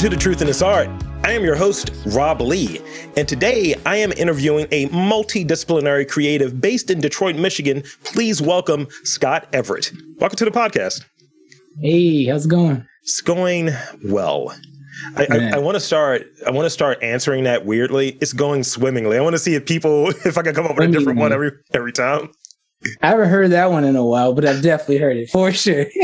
to The Truth in This Art. I am your host, Rob Lee, and today I am interviewing a multidisciplinary creative based in Detroit, Michigan. Please welcome Scott Everett. Welcome to the podcast. Hey, how's it going? It's going well. I, I, I want to start. I want to start answering that weirdly. It's going swimmingly. I want to see if people, if I can come up with a different one every every time. I haven't heard that one in a while, but I've definitely heard it for sure.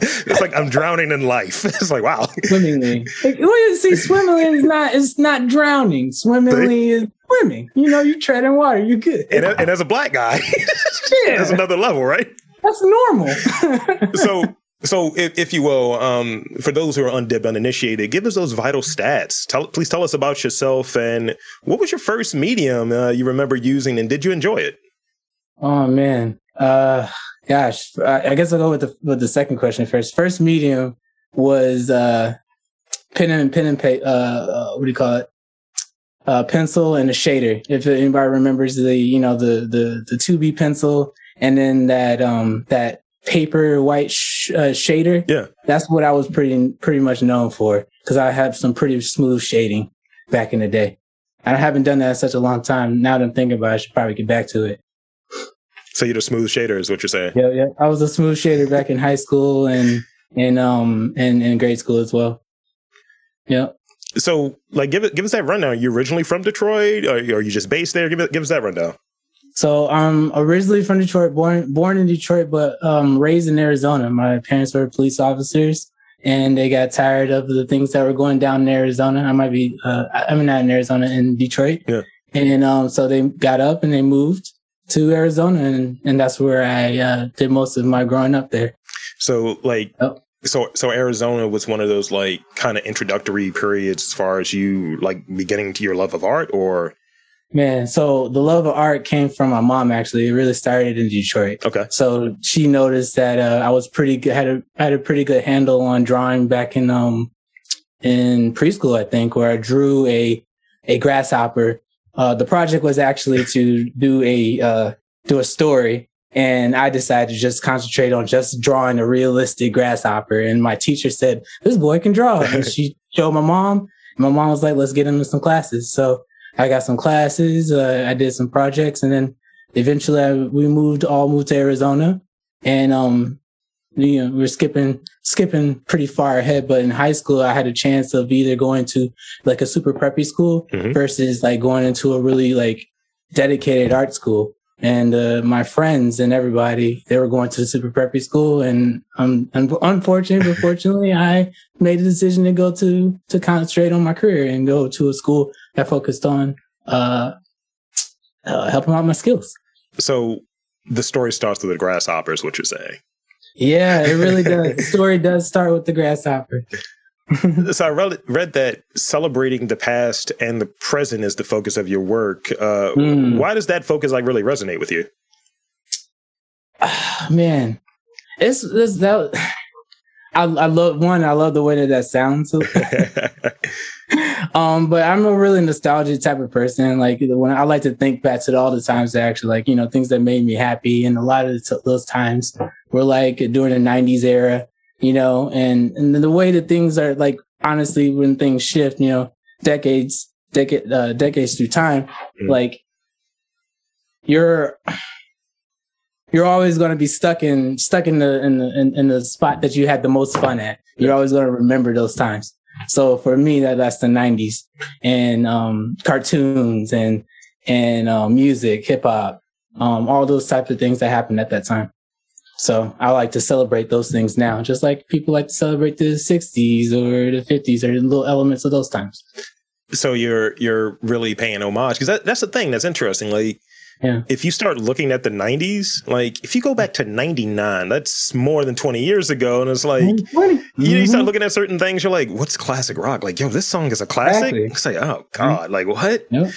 it's like I'm drowning in life. It's like wow. Swimmingly. Like, well, see, swimmingly is not it's not drowning. Swimmingly is swimming. You know, you tread in water, you're good. And, and as a black guy, yeah. that's another level, right? That's normal. so so, if, if, you will, um, for those who are undipped, uninitiated, give us those vital stats. Tell, please tell us about yourself and what was your first medium uh, you remember using, and did you enjoy it? Oh man, uh, gosh, I, I, guess I'll go with the with the second question first. First medium was uh, pen and pen and paper. Uh, uh, what do you call it? Uh, pencil and a shader. If anybody remembers the you know the the the two B pencil, and then that um that paper white sh- uh, shader. Yeah, that's what I was pretty pretty much known for because I had some pretty smooth shading back in the day. I haven't done that in such a long time. Now that I'm thinking about it, I should probably get back to it. So you're a smooth shader, is what you're saying? Yeah, yeah. I was a smooth shader back in high school and and um and in grade school as well. Yeah. So, like, give it give us that rundown. Are you originally from Detroit, or are you just based there? Give it give us that rundown. So I'm originally from Detroit, born born in Detroit, but um, raised in Arizona. My parents were police officers, and they got tired of the things that were going down in Arizona. I might be, uh, I mean, not in Arizona, in Detroit. Yeah. And um, so they got up and they moved to Arizona, and and that's where I uh, did most of my growing up there. So like. Oh. So, so Arizona was one of those like kind of introductory periods as far as you like beginning to your love of art, or Man, so the love of art came from my mom. Actually, it really started in Detroit. Okay. So she noticed that uh, I was pretty good, had a had a pretty good handle on drawing back in um in preschool, I think, where I drew a a grasshopper. Uh, the project was actually to do a uh, do a story, and I decided to just concentrate on just drawing a realistic grasshopper. And my teacher said, "This boy can draw," and she showed my mom. my mom was like, "Let's get him some classes." So I got some classes. Uh, I did some projects, and then eventually I, we moved all moved to Arizona, and um, you know, we are skipping skipping pretty far ahead. But in high school, I had a chance of either going to like a super preppy school mm-hmm. versus like going into a really like dedicated art school. And uh, my friends and everybody, they were going to the super preppy school, and um, unfortunately, but fortunately, I made a decision to go to to concentrate on my career and go to a school that focused on uh, uh, helping out my skills. So the story starts with the grasshopper, is what you're saying. Yeah, it really does. the story does start with the grasshopper. so I read, read, that celebrating the past and the present is the focus of your work. Uh, mm. Why does that focus like really resonate with you? man, it's, it's that. I, I love one. I love the way that that sounds. um, but I'm a really nostalgic type of person. Like when I like to think back to all the times that actually, like you know, things that made me happy, and a lot of t- those times were like during the '90s era, you know, and and the way that things are like honestly, when things shift, you know, decades, decade, uh, decades through time, mm. like you're you're always going to be stuck in stuck in the in the in, in the spot that you had the most fun at. You're always going to remember those times. So for me, that that's the '90s and um, cartoons and and uh, music, hip hop, um, all those types of things that happened at that time. So I like to celebrate those things now, just like people like to celebrate the '60s or the '50s or the little elements of those times. So you're you're really paying homage because that, that's the thing that's interesting. Like yeah. If you start looking at the 90s, like if you go back to 99, that's more than 20 years ago. And it's like, mm-hmm. you, you, start mm-hmm. looking at certain things, you're like, what's classic rock? Like, yo, this song is a classic. Exactly. It's like, oh, God, mm-hmm. like what? Yep.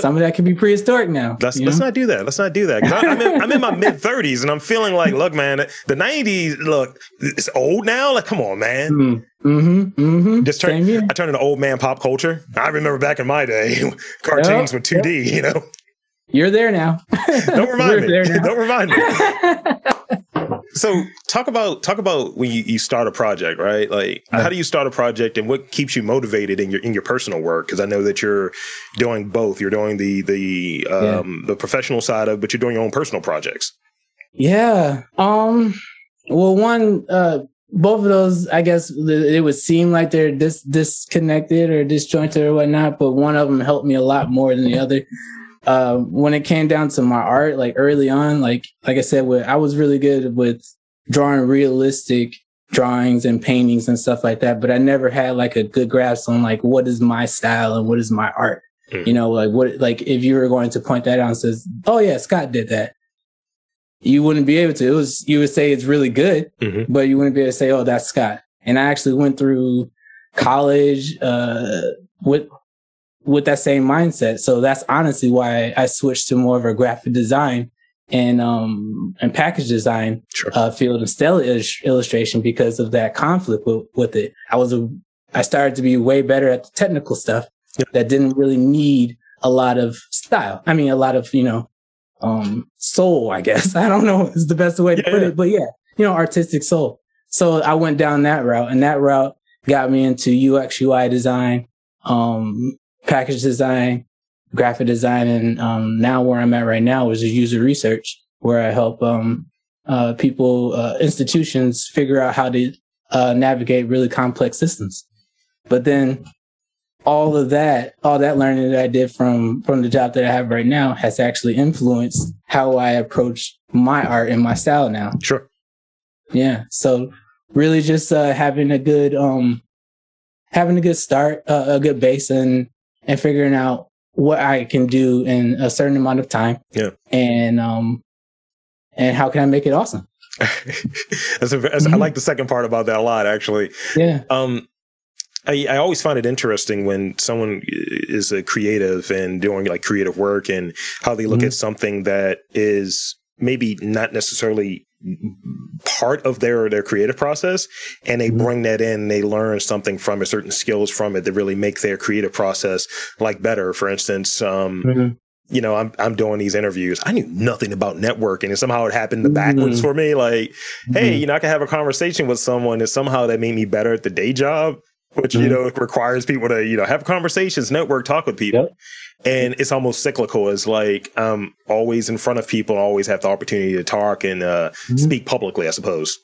Some of that can be prehistoric now. Let's, let's not do that. Let's not do that. I, am in, I'm in my mid 30s and I'm feeling like, look, man, the 90s, look, it's old now. Like, come on, man. Mm-hmm. Mm-hmm. Just turn, I turned into old man pop culture. I remember back in my day, cartoons yep. were 2D, yep. you know? You're there now. Don't remind me. Don't remind me. so talk about talk about when you, you start a project, right? Like yeah. how do you start a project and what keeps you motivated in your in your personal work? Because I know that you're doing both. You're doing the the um, yeah. the professional side of, but you're doing your own personal projects. Yeah. Um. Well, one. Uh, both of those, I guess, it would seem like they're dis- disconnected or disjointed or whatnot, but one of them helped me a lot more than the other. Uh, when it came down to my art, like early on, like like I said, with, I was really good with drawing realistic drawings and paintings and stuff like that, but I never had like a good grasp on like what is my style and what is my art. Mm. You know, like what like if you were going to point that out and says, "Oh yeah, Scott did that," you wouldn't be able to. It was you would say it's really good, mm-hmm. but you wouldn't be able to say, "Oh, that's Scott." And I actually went through college uh, with with that same mindset. So that's honestly why I switched to more of a graphic design and um and package design sure. uh, field instead of illustration because of that conflict with, with it. I was a I started to be way better at the technical stuff yep. that didn't really need a lot of style. I mean, a lot of you know um soul. I guess I don't know is the best way to yeah, put it, but yeah, you know, artistic soul. So I went down that route, and that route got me into UX UI design, um, package design, graphic design, and um, now where I'm at right now is user research, where I help um, uh, people, uh, institutions figure out how to uh, navigate really complex systems. But then all of that, all that learning that I did from from the job that I have right now has actually influenced how I approach my art and my style now. Sure. Yeah. So really just uh, having a good um having a good start, uh, a good base and and figuring out what I can do in a certain amount of time. Yeah. And um and how can I make it awesome? that's a, that's, mm-hmm. I like the second part about that a lot, actually. Yeah. Um, I, I always find it interesting when someone is a creative and doing like creative work and how they look mm-hmm. at something that is maybe not necessarily part of their their creative process and they mm-hmm. bring that in they learn something from it certain skills from it that really make their creative process like better for instance um mm-hmm. you know i'm i'm doing these interviews i knew nothing about networking and somehow it happened the backwards mm-hmm. for me like hey mm-hmm. you know i can have a conversation with someone and somehow that made me better at the day job which you mm-hmm. know requires people to you know have conversations network talk with people yep and it's almost cyclical. It's like I'm always in front of people, always have the opportunity to talk and uh, mm-hmm. speak publicly, I suppose.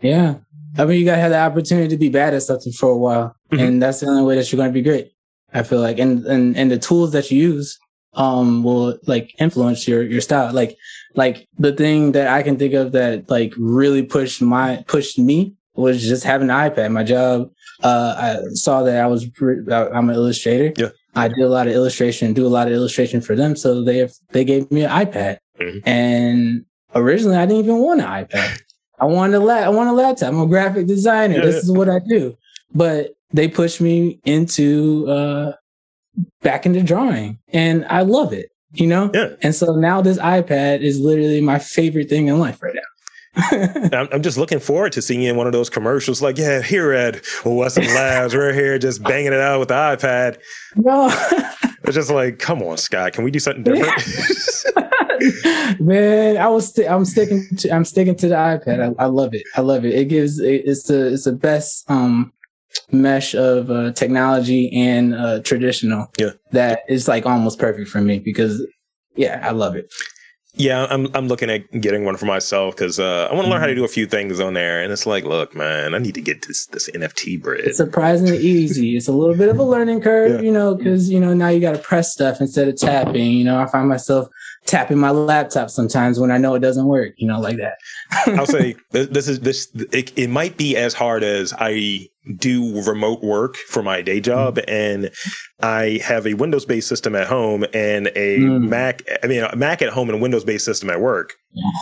Yeah. I mean, you got to have the opportunity to be bad at something for a while. Mm-hmm. And that's the only way that you're going to be great. I feel like, and, and, and the tools that you use, um, will like influence your, your style. Like, like the thing that I can think of that like really pushed my, pushed me was just having an iPad. My job, uh, I saw that I was, I'm an illustrator. Yeah. I did a lot of illustration, do a lot of illustration for them. So they have, they gave me an iPad. Mm-hmm. And originally I didn't even want an iPad. I wanted a lap, I want a laptop. I'm a graphic designer. Yeah. This is what I do. But they pushed me into uh back into drawing and I love it, you know? Yeah. And so now this iPad is literally my favorite thing in life right now. I'm, just looking forward to seeing you in one of those commercials. Like, yeah, here at Weston Labs, we're here just banging it out with the iPad. No, it's just like, come on, Scott, can we do something different? Man, I was st- I'm sticking to I'm sticking to the iPad. I, I love it. I love it. It gives it, it's the it's the best um mesh of uh, technology and uh, traditional. Yeah, that is like almost perfect for me because yeah, I love it. Yeah, I'm I'm looking at getting one for myself because uh, I want to learn how to mm-hmm. do a few things on there, and it's like, look, man, I need to get this this NFT bread. It's surprisingly easy. It's a little bit of a learning curve, yeah. you know, because you know now you got to press stuff instead of tapping. You know, I find myself tapping my laptop sometimes when I know it doesn't work, you know, like that. I'll say this is this it, it might be as hard as I do remote work for my day job mm. and I have a Windows based system at home and a mm. Mac I mean a Mac at home and a Windows based system at work.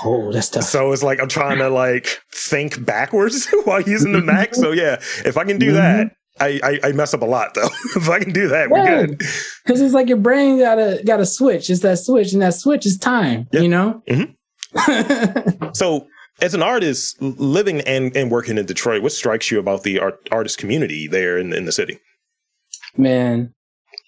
Oh, that's tough. So it's like I'm trying to like think backwards while using the Mac. So yeah, if I can do mm-hmm. that, I, I, I mess up a lot though. if I can do that, we're good. Because it's like your brain got a got a switch. It's that switch, and that switch is time. You know. Mm-hmm. so, as an artist living and, and working in Detroit, what strikes you about the art, artist community there in, in the city? Man,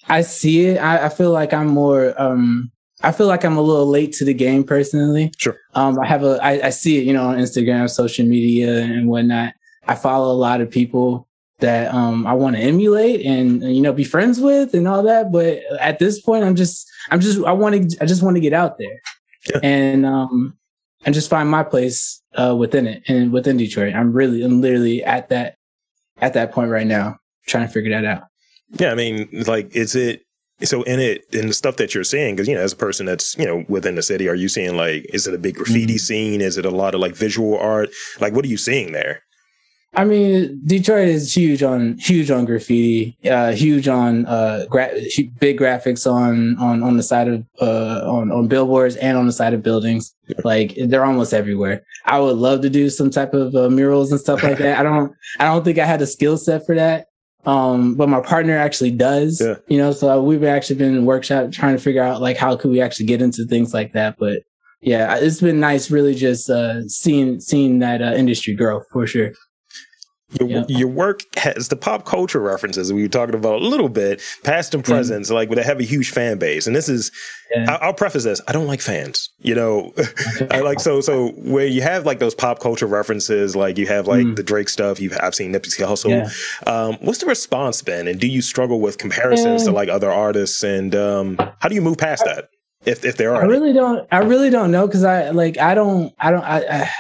I see it. I, I feel like I'm more um I feel like I'm a little late to the game personally. Sure. Um, I have a, I, I see it, you know, on Instagram, social media and whatnot. I follow a lot of people that um I want to emulate and you know be friends with and all that. But at this point, I'm just, I'm just, I want to, I just want to get out there yeah. and um and just find my place uh within it and within Detroit. I'm really, I'm literally at that, at that point right now, trying to figure that out. Yeah, I mean, like, is it so in it in the stuff that you're seeing because you know as a person that's you know within the city are you seeing like is it a big graffiti mm-hmm. scene is it a lot of like visual art like what are you seeing there I mean, Detroit is huge on huge on graffiti, uh, huge on uh, gra- big graphics on on on the side of uh, on on billboards and on the side of buildings. Like they're almost everywhere. I would love to do some type of uh, murals and stuff like that. I don't I don't think I had a skill set for that. Um, but my partner actually does, yeah. you know, so we've actually been in workshop trying to figure out like how could we actually get into things like that. But yeah, it's been nice really just, uh, seeing, seeing that, uh, industry grow for sure. Your, yeah. your work has the pop culture references we were talking about a little bit, past and present, mm-hmm. like with a heavy, huge fan base. And this is, yeah. I, will preface this: I don't like fans. You know, I like so so where you have like those pop culture references, like you have like mm. the Drake stuff. You've I've seen Nipsey Hussle. Yeah. Um, what's the response been? And do you struggle with comparisons to like other artists? And um, how do you move past that? If if there are, I really any? don't. I really don't know because I like I don't I don't I, I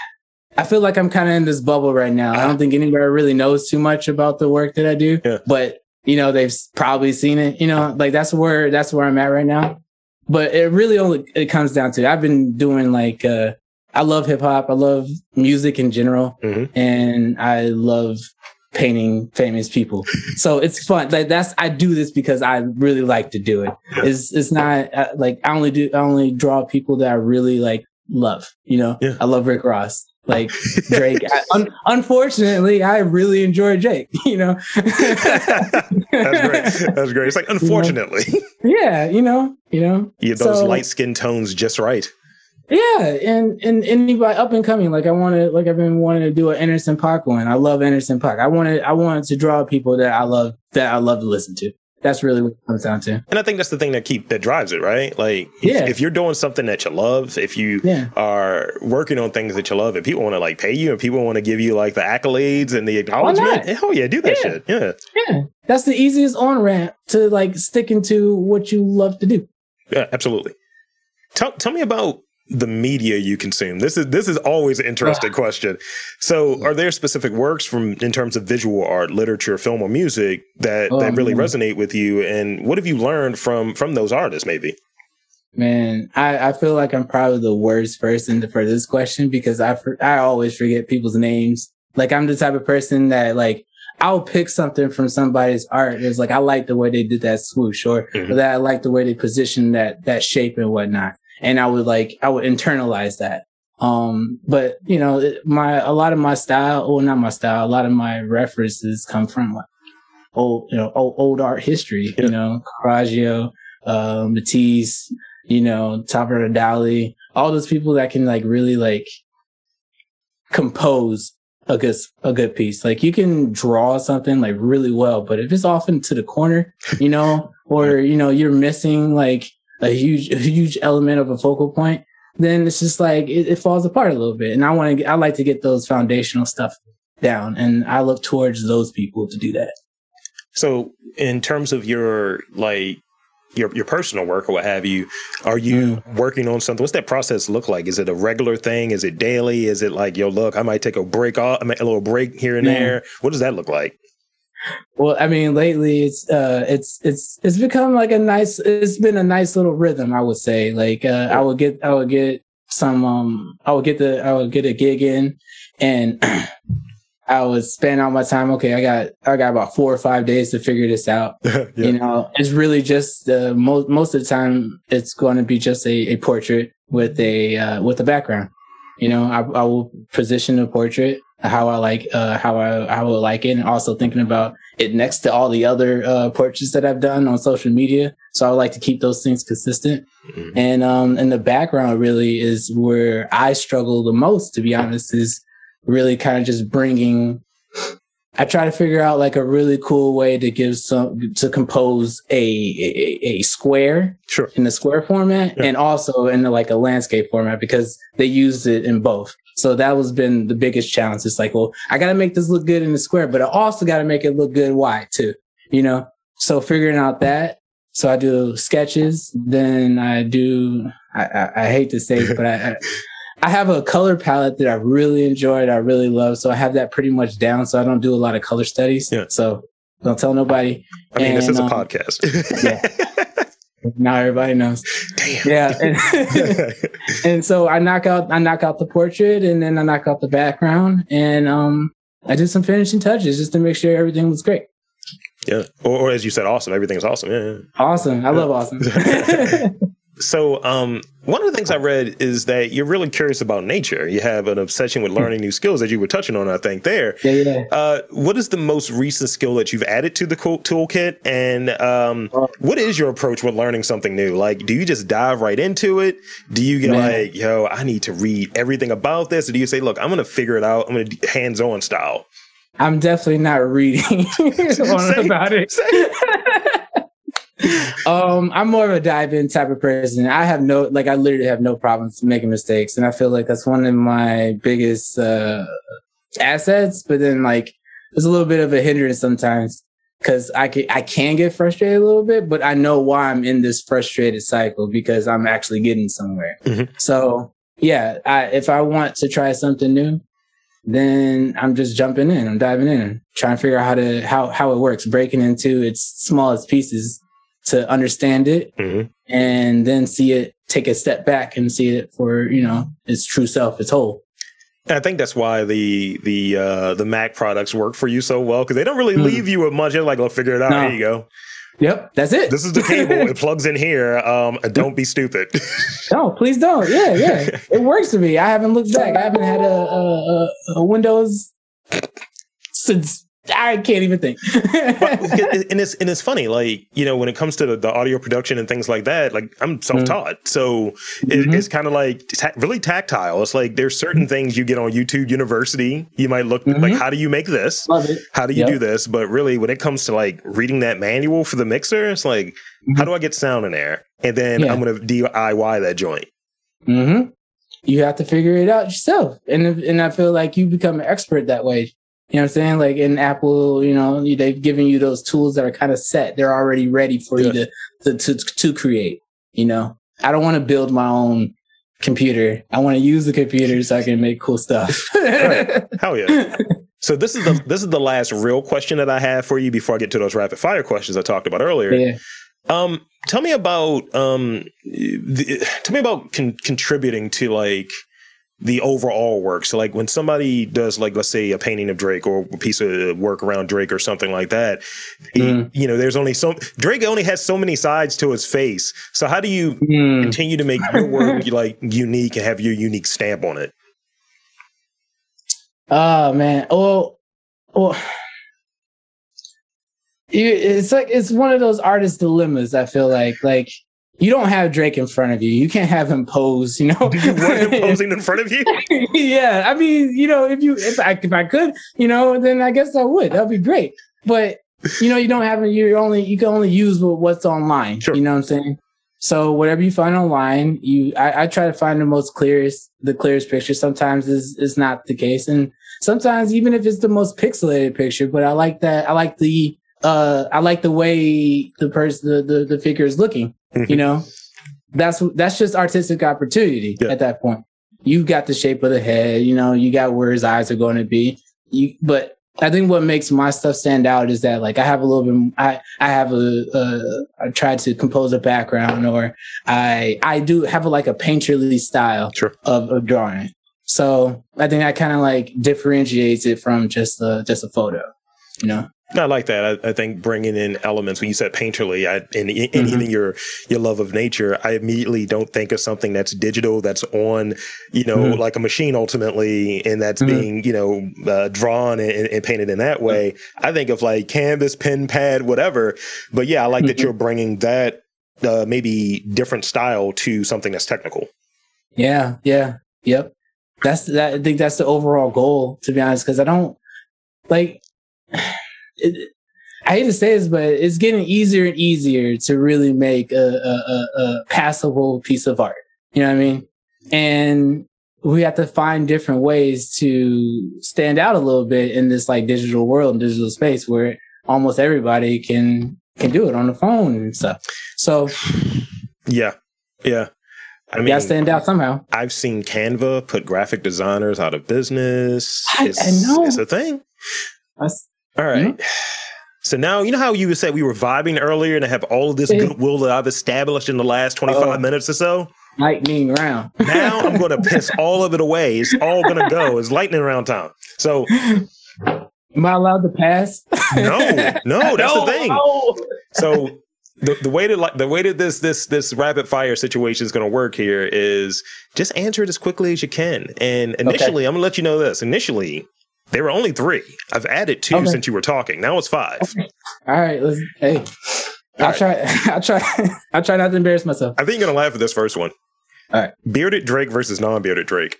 I feel like I'm kind of in this bubble right now. I don't think anybody really knows too much about the work that I do, yeah. but you know, they've probably seen it, you know, like that's where, that's where I'm at right now. But it really only, it comes down to, I've been doing like, uh, I love hip hop. I love music in general mm-hmm. and I love painting famous people. So it's fun. Like that's, I do this because I really like to do it. It's, it's not uh, like I only do, I only draw people that I really like love, you know, yeah. I love Rick Ross like Drake. I, un- unfortunately, I really enjoy Jake. You know, that's great. That's great. It's like unfortunately. You know? Yeah, you know, you know, you those so, light skin tones just right. Yeah, and and anybody up and coming, like I wanted, like I've been wanting to do an Anderson .Paak one. I love Anderson .Paak. I wanted, I wanted to draw people that I love, that I love to listen to that's really what it comes down to. And I think that's the thing that keep that drives it, right? Like, if, yeah. if you're doing something that you love, if you yeah. are working on things that you love, if people want to like pay you and people want to give you like the accolades and the acknowledgement, hell yeah, do that yeah. shit. Yeah, yeah, that's the easiest on ramp to like sticking to what you love to do. Yeah, absolutely. Tell tell me about the media you consume? This is this is always an interesting question. So, are there specific works from in terms of visual art, literature, film, or music that oh, that really resonate with you? And what have you learned from from those artists? Maybe. Man, I, I feel like I'm probably the worst person to, for this question because I I always forget people's names. Like I'm the type of person that like I'll pick something from somebody's art. It's like I like the way they did that swoosh, or, mm-hmm. or that I like the way they positioned that that shape and whatnot and I would like I would internalize that. Um, but you know, my a lot of my style, well, not my style, a lot of my references come from like old, you know, old, old art history. Yeah. You know, Caravaggio, uh, Matisse, you know, Salvador Dali, all those people that can like really like compose a good a good piece. Like you can draw something like really well, but if it's off into the corner, you know, or you know, you're missing like a huge, a huge element of a focal point, then it's just like it, it falls apart a little bit. And I want to, I like to get those foundational stuff down, and I look towards those people to do that. So, in terms of your like your your personal work or what have you, are you mm. working on something? What's that process look like? Is it a regular thing? Is it daily? Is it like, yo, look, I might take a break off, a little break here and yeah. there? What does that look like? Well, I mean, lately it's uh, it's it's it's become like a nice. It's been a nice little rhythm, I would say. Like uh, I would get, I would get some, um, I would get the, I would get a gig in, and I would spend all my time. Okay, I got, I got about four or five days to figure this out. yeah. You know, it's really just uh, most most of the time it's going to be just a, a portrait with a uh, with a background. You know, I, I will position the portrait how I like uh, how I how I would like it, and also thinking about it next to all the other uh, portraits that I've done on social media. So I would like to keep those things consistent. Mm-hmm. And um, in the background, really is where I struggle the most. To be honest, is really kind of just bringing I try to figure out like a really cool way to give some to compose a a, a square sure. in the square format yeah. and also in the, like a landscape format because they used it in both. So that was been the biggest challenge. It's like, well, I got to make this look good in the square, but I also got to make it look good wide too. You know, so figuring out that. So I do sketches, then I do. I, I, I hate to say it, but I, I have a color palette that I really enjoyed. I really love. So I have that pretty much down. So I don't do a lot of color studies. Yeah. So don't tell nobody. I mean, and, this is a um, podcast. yeah. Now everybody knows. Damn. Yeah. And, and, so I knock out I knock out the portrait and then I knock out the background and um I did some finishing touches just to make sure everything was great. Yeah. Or, or as you said, awesome. Everything's awesome. Yeah. Awesome. I yeah. love awesome. So, um, one of the things I read is that you're really curious about nature. You have an obsession with learning new skills that you were touching on, I think, there. Yeah, yeah. Uh, what is the most recent skill that you've added to the toolkit? And um, uh, what is your approach with learning something new? Like, do you just dive right into it? Do you get Man. like, yo, I need to read everything about this? Or do you say, look, I'm going to figure it out? I'm going to hands on style? I'm definitely not reading about it um, I'm more of a dive in type of person. I have no, like, I literally have no problems making mistakes. And I feel like that's one of my biggest, uh, assets. But then like, it's a little bit of a hindrance sometimes because I can, I can get frustrated a little bit, but I know why I'm in this frustrated cycle because I'm actually getting somewhere. Mm-hmm. So yeah, I, if I want to try something new, then I'm just jumping in. I'm diving in, trying to figure out how to how how it works, breaking into its smallest pieces to understand it mm-hmm. and then see it take a step back and see it for you know its true self its whole and I think that's why the the uh, the Mac products work for you so well because they don't really mm. leave you with much. You're like, "Well, figure it out." No. There you go. Yep, that's it. This is the cable. it plugs in here. Um, don't be stupid. no, please don't. Yeah, yeah, it works for me. I haven't looked back. I haven't had a, a, a Windows since I can't even think. and it's and it's funny, like you know, when it comes to the, the audio production and things like that, like I'm self taught, mm-hmm. so it, mm-hmm. it's kind of like ta- really tactile. It's like there's certain things you get on YouTube University. You might look mm-hmm. like, how do you make this? How do you yep. do this? But really, when it comes to like reading that manual for the mixer, it's like, mm-hmm. how do I get sound in there? And then yeah. I'm gonna DIY that joint. Mm-hmm. You have to figure it out yourself, and and I feel like you become an expert that way you know what I'm saying? Like in Apple, you know, they've given you those tools that are kind of set. They're already ready for you to, to, to, to create, you know? I don't want to build my own computer. I want to use the computer so I can make cool stuff. right. Hell yeah. So this is the this is the last real question that I have for you before I get to those rapid fire questions I talked about earlier. Yeah. Um, tell me about um, the, tell me about con- contributing to like the overall work. So like when somebody does like let's say a painting of Drake or a piece of work around Drake or something like that, mm. he, you know, there's only so Drake only has so many sides to his face. So how do you mm. continue to make your work like unique and have your unique stamp on it? Oh man. Well, well it's like it's one of those artist dilemmas. I feel like like you don't have Drake in front of you. You can't have him pose, you know. Do you want him posing in front of you? yeah. I mean, you know, if you if I if I could, you know, then I guess I would. That'd be great. But you know, you don't have you only you can only use what's online. Sure. You know what I'm saying? So whatever you find online, you I, I try to find the most clearest the clearest picture. Sometimes is is not the case. And sometimes even if it's the most pixelated picture, but I like that I like the uh I like the way the person the, the, the figure is looking. Mm-hmm. You know, that's that's just artistic opportunity yeah. at that point. You got the shape of the head, you know, you got where his eyes are going to be. You, but I think what makes my stuff stand out is that like I have a little bit, I I have a, a I try to compose a background, or I I do have a, like a painterly style sure. of, of drawing. So I think that kind of like differentiates it from just a just a photo, you know. I like that. I, I, think bringing in elements when you said painterly, I, and, and mm-hmm. even your your love of nature, I immediately don't think of something that's digital, that's on, you know, mm-hmm. like a machine ultimately, and that's mm-hmm. being, you know, uh, drawn and, and, painted in that way. I think of like canvas, pen, pad, whatever. But yeah, I like that mm-hmm. you're bringing that uh, maybe different style to something that's technical. Yeah. Yeah. Yep. That's that. I think that's the overall goal, to be honest, because I don't like it, I hate to say this, but it's getting easier and easier to really make a, a, a, a passable piece of art. You know what I mean? And we have to find different ways to stand out a little bit in this like digital world and digital space where almost everybody can can do it on the phone and stuff. So yeah, yeah. I mean, gotta stand out somehow. I've seen Canva put graphic designers out of business. I, it's, I know it's a thing. That's, All right. Mm-hmm. So now you know how you said we were vibing earlier and I have all of this goodwill that I've established in the last 25 uh, minutes or so. Lightning round. now I'm going to piss all of it away. It's all going to go. It's lightning round time. So Am I allowed to pass? no, no, that's no, the thing. No. So the, the way that the way that this this this rapid fire situation is going to work here is just answer it as quickly as you can. And initially, okay. I'm going to let you know this. Initially, there were only three. I've added two okay. since you were talking. Now it's five. Okay. All right. Let's, hey, I'll right. try. I'll try. I'll try not to embarrass myself. I think you're gonna laugh at this first one. All right. Bearded Drake versus non-bearded Drake.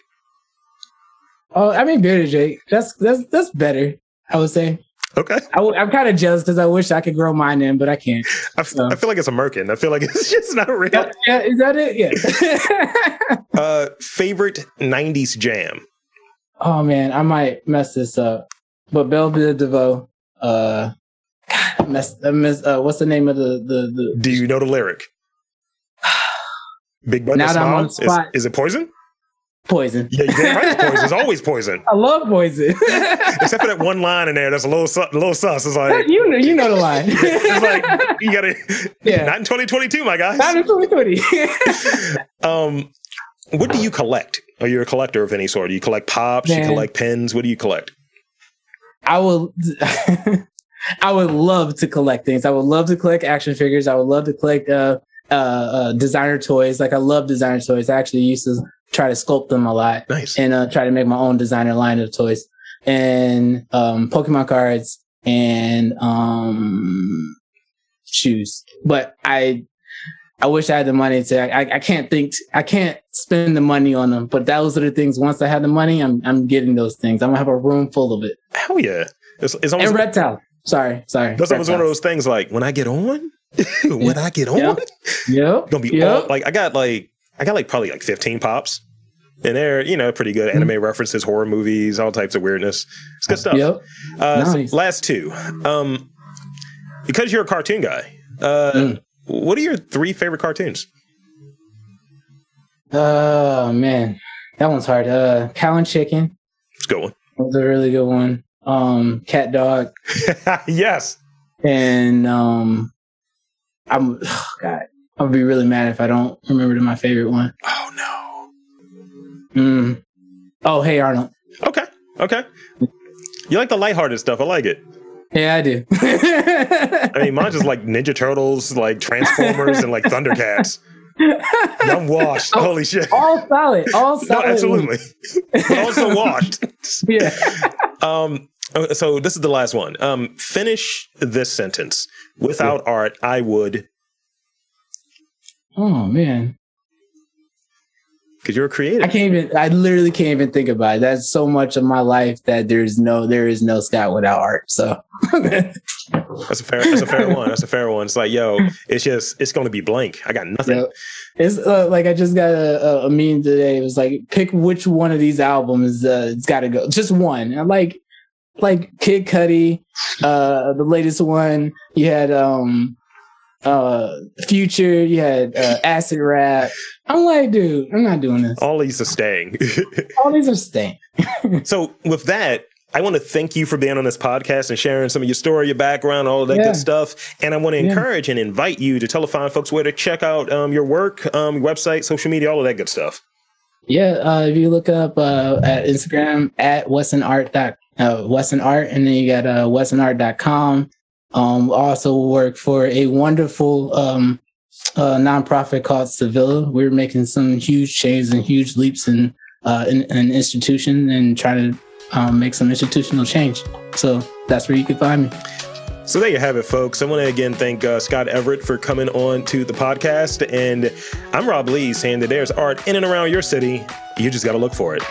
Oh, I mean bearded Drake. That's that's that's better. I would say. Okay. I, am kind of jealous because I wish I could grow mine in, but I can't. I, so. I feel like it's a merkin. I feel like it's just not real. Yeah, yeah is that it? Yeah. uh, favorite '90s jam. Oh man, I might mess this up. But Bell Biv DeVoe, uh, God, mess, I miss, uh, what's the name of the the? the Do you know the lyric? Big Button Smile. Is, is it poison? Poison. Yeah, you did right. It's poison. It's always poison. I love poison. Except for that one line in there that's a little, su- little sus. It's like you know, you know the line. it's like you gotta. Yeah. Not in 2022, my guys. Not in 2020. um, what do you collect? Are you a collector of any sort? Do you collect pops? Man. You collect pens? What do you collect? I will. I would love to collect things. I would love to collect action figures. I would love to collect uh, uh, uh, designer toys. Like I love designer toys. I actually used to try to sculpt them a lot. Nice. And uh, try to make my own designer line of toys and um, Pokemon cards and um, shoes. But I I wish I had the money to. I, I can't think. I can't spend the money on them. But those are the things. Once I have the money, I'm I'm getting those things. I'm gonna have a room full of it. Hell yeah! It's, it's almost and reptile. Sorry, sorry. That's almost one of those things. Like when I get on, when yeah. I get on, yeah, yep. gonna be yep. all, like I got like I got like probably like 15 pops. And they're, you know, pretty good mm-hmm. anime references, horror movies, all types of weirdness. It's good stuff. Yep. Uh, nice. so last two. Um, because you're a cartoon guy, uh, mm. What are your three favorite cartoons? Oh man, that one's hard. Uh, Cow and Chicken. It's a good one. Was a really good one. Um, Cat Dog. yes. And um, I'm oh God, I'll be really mad if I don't remember to my favorite one. Oh no. Mm. Oh, hey Arnold. Okay. Okay. You like the lighthearted stuff. I like it. Yeah, I do. I mean, mine's just like Ninja Turtles, like Transformers, and like Thundercats. I'm washed. Oh, Holy shit. All solid. All solid. No, absolutely. but also washed. yeah. Um, so this is the last one. Um, finish this sentence. Without art, I would Oh man. Because you're a creative. I can't even I literally can't even think about it. That's so much of my life that there's no there is no Scott without art. So that's a fair that's a fair one. That's a fair one. It's like, yo, it's just it's gonna be blank. I got nothing. Yep. It's uh, like I just got a, a, meme today. It was like pick which one of these albums uh, it's gotta go. Just one. And like like Kid Cudi, uh the latest one. You had um uh Future, you had uh, Acid Rap. I'm like, dude, I'm not doing this. All these are staying. All these are staying. so with that, I want to thank you for being on this podcast and sharing some of your story, your background, all of that yeah. good stuff. And I want to encourage and invite you to telephone folks where to check out um, your work, um, your website, social media, all of that good stuff. Yeah, uh, if you look up uh, at Instagram at wessonart. Uh, Wesson Art, and then you got uh, wessonart.com. Um, also work for a wonderful um, uh, nonprofit called Sevilla. We're making some huge changes and huge leaps in, uh, in, in an institution and trying to um, make some institutional change. So that's where you can find me. So there you have it, folks. I want to again thank uh, Scott Everett for coming on to the podcast. And I'm Rob Lee saying that there's art in and around your city. You just got to look for it.